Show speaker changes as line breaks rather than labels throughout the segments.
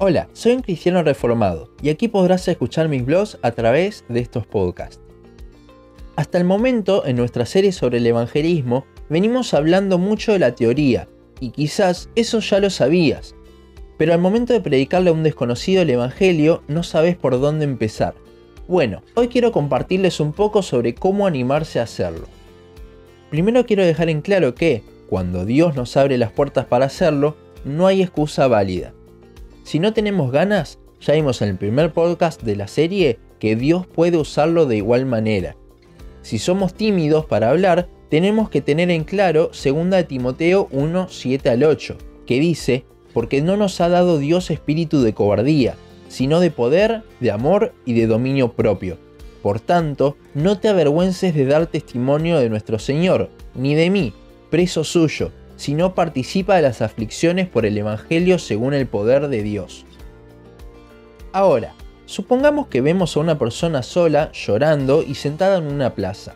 Hola, soy un cristiano reformado y aquí podrás escuchar mis blogs a través de estos podcasts. Hasta el momento, en nuestra serie sobre el evangelismo, venimos hablando mucho de la teoría, y quizás eso ya lo sabías, pero al momento de predicarle a un desconocido el Evangelio no sabes por dónde empezar. Bueno, hoy quiero compartirles un poco sobre cómo animarse a hacerlo. Primero quiero dejar en claro que, cuando Dios nos abre las puertas para hacerlo, no hay excusa válida. Si no tenemos ganas, ya vimos en el primer podcast de la serie que Dios puede usarlo de igual manera. Si somos tímidos para hablar, tenemos que tener en claro 2 Timoteo 1, 7 al 8, que dice, porque no nos ha dado Dios espíritu de cobardía, sino de poder, de amor y de dominio propio. Por tanto, no te avergüences de dar testimonio de nuestro Señor, ni de mí, preso suyo, sino participa de las aflicciones por el Evangelio según el poder de Dios. Ahora, supongamos que vemos a una persona sola llorando y sentada en una plaza.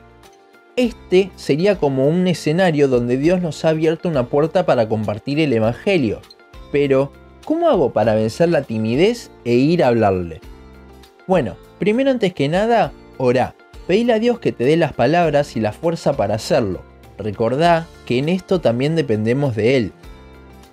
Este sería como un escenario donde Dios nos ha abierto una puerta para compartir el Evangelio. Pero, ¿cómo hago para vencer la timidez e ir a hablarle? Bueno, primero antes que nada, orá. Pedile a Dios que te dé las palabras y la fuerza para hacerlo Recordá que en esto también dependemos de Él.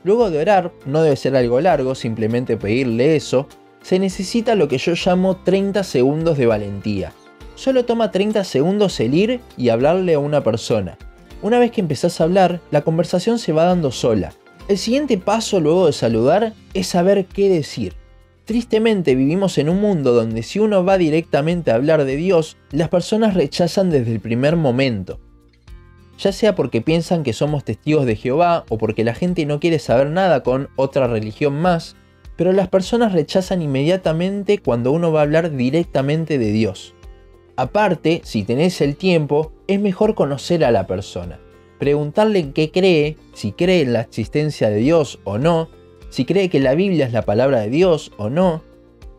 Luego de orar, no debe ser algo largo, simplemente pedirle eso, se necesita lo que yo llamo 30 segundos de valentía. Solo toma 30 segundos el ir y hablarle a una persona. Una vez que empezás a hablar, la conversación se va dando sola. El siguiente paso luego de saludar es saber qué decir. Tristemente vivimos en un mundo donde si uno va directamente a hablar de Dios, las personas rechazan desde el primer momento ya sea porque piensan que somos testigos de Jehová o porque la gente no quiere saber nada con otra religión más, pero las personas rechazan inmediatamente cuando uno va a hablar directamente de Dios. Aparte, si tenés el tiempo, es mejor conocer a la persona, preguntarle qué cree, si cree en la existencia de Dios o no, si cree que la Biblia es la palabra de Dios o no,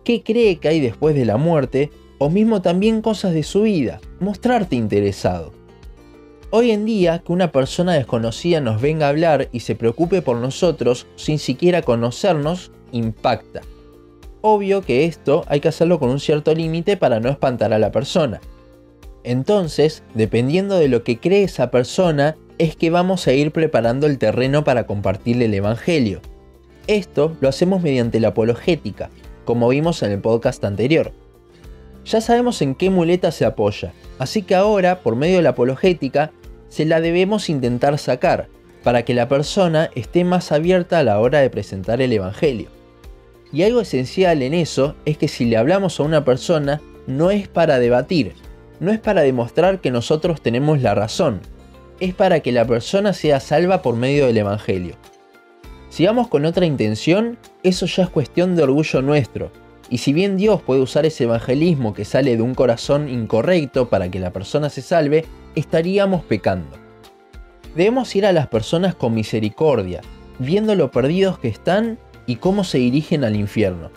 qué cree que hay después de la muerte, o mismo también cosas de su vida, mostrarte interesado. Hoy en día, que una persona desconocida nos venga a hablar y se preocupe por nosotros sin siquiera conocernos, impacta. Obvio que esto hay que hacerlo con un cierto límite para no espantar a la persona. Entonces, dependiendo de lo que cree esa persona, es que vamos a ir preparando el terreno para compartirle el Evangelio. Esto lo hacemos mediante la apologética, como vimos en el podcast anterior. Ya sabemos en qué muleta se apoya, así que ahora, por medio de la apologética, se la debemos intentar sacar para que la persona esté más abierta a la hora de presentar el Evangelio. Y algo esencial en eso es que si le hablamos a una persona no es para debatir, no es para demostrar que nosotros tenemos la razón, es para que la persona sea salva por medio del Evangelio. Si vamos con otra intención, eso ya es cuestión de orgullo nuestro, y si bien Dios puede usar ese evangelismo que sale de un corazón incorrecto para que la persona se salve, estaríamos pecando. Debemos ir a las personas con misericordia, viendo lo perdidos que están y cómo se dirigen al infierno.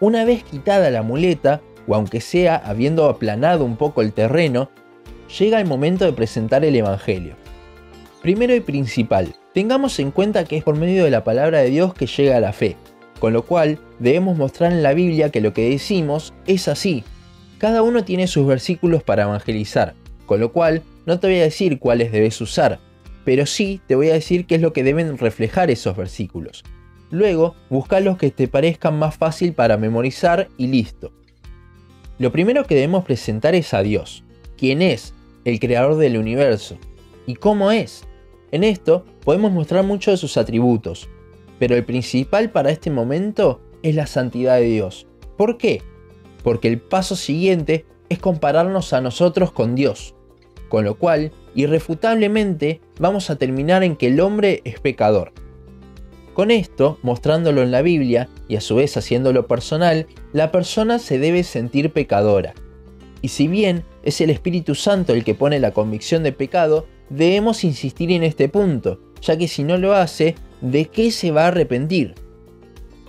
Una vez quitada la muleta, o aunque sea habiendo aplanado un poco el terreno, llega el momento de presentar el Evangelio. Primero y principal, tengamos en cuenta que es por medio de la palabra de Dios que llega la fe, con lo cual debemos mostrar en la Biblia que lo que decimos es así. Cada uno tiene sus versículos para evangelizar, con lo cual no te voy a decir cuáles debes usar, pero sí te voy a decir qué es lo que deben reflejar esos versículos. Luego, busca los que te parezcan más fácil para memorizar y listo. Lo primero que debemos presentar es a Dios, quien es el creador del universo, y cómo es. En esto podemos mostrar muchos de sus atributos, pero el principal para este momento es la santidad de Dios. ¿Por qué? Porque el paso siguiente es compararnos a nosotros con Dios. Con lo cual, irrefutablemente, vamos a terminar en que el hombre es pecador. Con esto, mostrándolo en la Biblia y a su vez haciéndolo personal, la persona se debe sentir pecadora. Y si bien es el Espíritu Santo el que pone la convicción de pecado, debemos insistir en este punto, ya que si no lo hace, ¿de qué se va a arrepentir?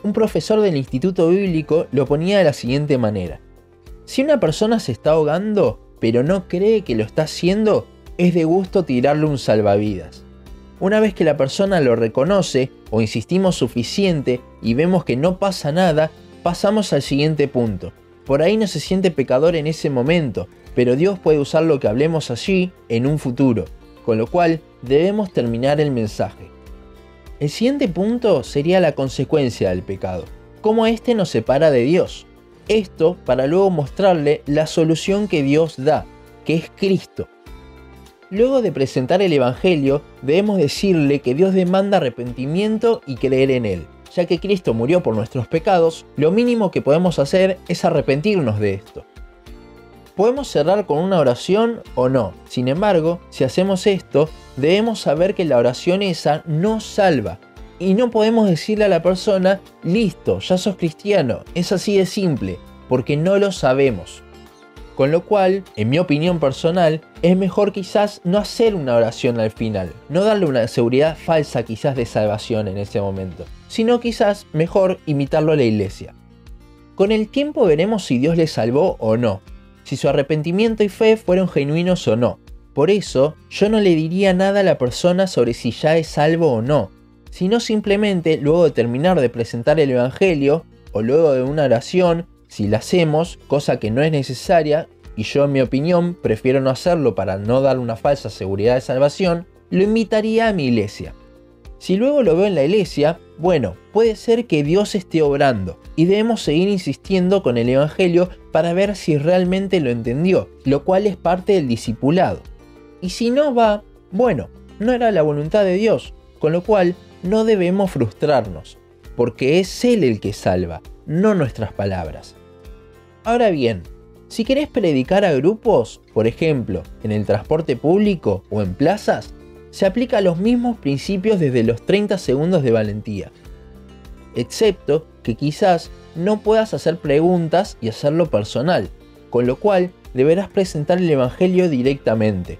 Un profesor del Instituto Bíblico lo ponía de la siguiente manera. Si una persona se está ahogando, pero no cree que lo está haciendo, es de gusto tirarle un salvavidas. Una vez que la persona lo reconoce o insistimos suficiente y vemos que no pasa nada, pasamos al siguiente punto. Por ahí no se siente pecador en ese momento, pero Dios puede usar lo que hablemos allí en un futuro, con lo cual debemos terminar el mensaje. El siguiente punto sería la consecuencia del pecado, cómo éste nos separa de Dios. Esto para luego mostrarle la solución que Dios da, que es Cristo. Luego de presentar el Evangelio, debemos decirle que Dios demanda arrepentimiento y creer en Él. Ya que Cristo murió por nuestros pecados, lo mínimo que podemos hacer es arrepentirnos de esto. Podemos cerrar con una oración o no. Sin embargo, si hacemos esto, debemos saber que la oración esa no salva. Y no podemos decirle a la persona, listo, ya sos cristiano. Es así de simple, porque no lo sabemos. Con lo cual, en mi opinión personal, es mejor quizás no hacer una oración al final, no darle una seguridad falsa quizás de salvación en ese momento, sino quizás mejor imitarlo a la iglesia. Con el tiempo veremos si Dios le salvó o no, si su arrepentimiento y fe fueron genuinos o no. Por eso, yo no le diría nada a la persona sobre si ya es salvo o no, sino simplemente luego de terminar de presentar el Evangelio, o luego de una oración, si la hacemos, cosa que no es necesaria, y yo en mi opinión prefiero no hacerlo para no dar una falsa seguridad de salvación, lo invitaría a mi iglesia. Si luego lo veo en la iglesia, bueno, puede ser que Dios esté obrando y debemos seguir insistiendo con el Evangelio para ver si realmente lo entendió, lo cual es parte del discipulado. Y si no va, bueno, no era la voluntad de Dios, con lo cual no debemos frustrarnos, porque es Él el que salva, no nuestras palabras. Ahora bien, si querés predicar a grupos, por ejemplo, en el transporte público o en plazas, se aplica los mismos principios desde los 30 segundos de valentía. Excepto que quizás no puedas hacer preguntas y hacerlo personal, con lo cual deberás presentar el Evangelio directamente,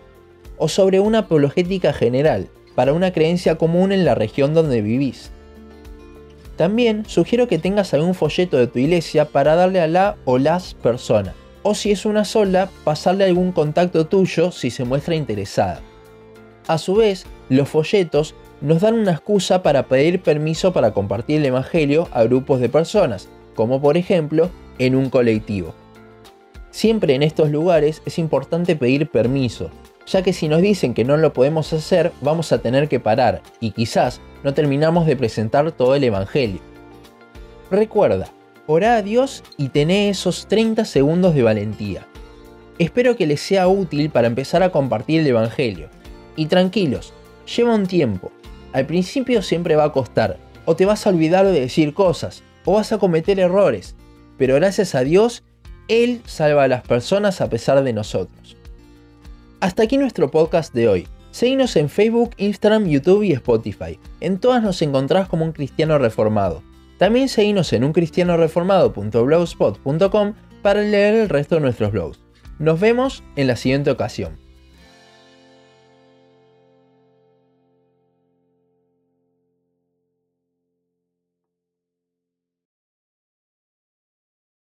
o sobre una apologética general, para una creencia común en la región donde vivís. También sugiero que tengas algún folleto de tu iglesia para darle a la o las personas, o si es una sola, pasarle algún contacto tuyo si se muestra interesada. A su vez, los folletos nos dan una excusa para pedir permiso para compartir el Evangelio a grupos de personas, como por ejemplo en un colectivo. Siempre en estos lugares es importante pedir permiso, ya que si nos dicen que no lo podemos hacer, vamos a tener que parar y quizás no terminamos de presentar todo el Evangelio. Recuerda, orá a Dios y tené esos 30 segundos de valentía. Espero que les sea útil para empezar a compartir el Evangelio y tranquilos, lleva un tiempo. Al principio siempre va a costar, o te vas a olvidar de decir cosas, o vas a cometer errores, pero gracias a Dios, Él salva a las personas a pesar de nosotros. Hasta aquí nuestro podcast de hoy. Seguinos en Facebook, Instagram, YouTube y Spotify. En todas nos encontrás como un cristiano reformado. También seguinos en uncristianoreformado.blogspot.com para leer el resto de nuestros blogs. Nos vemos en la siguiente ocasión.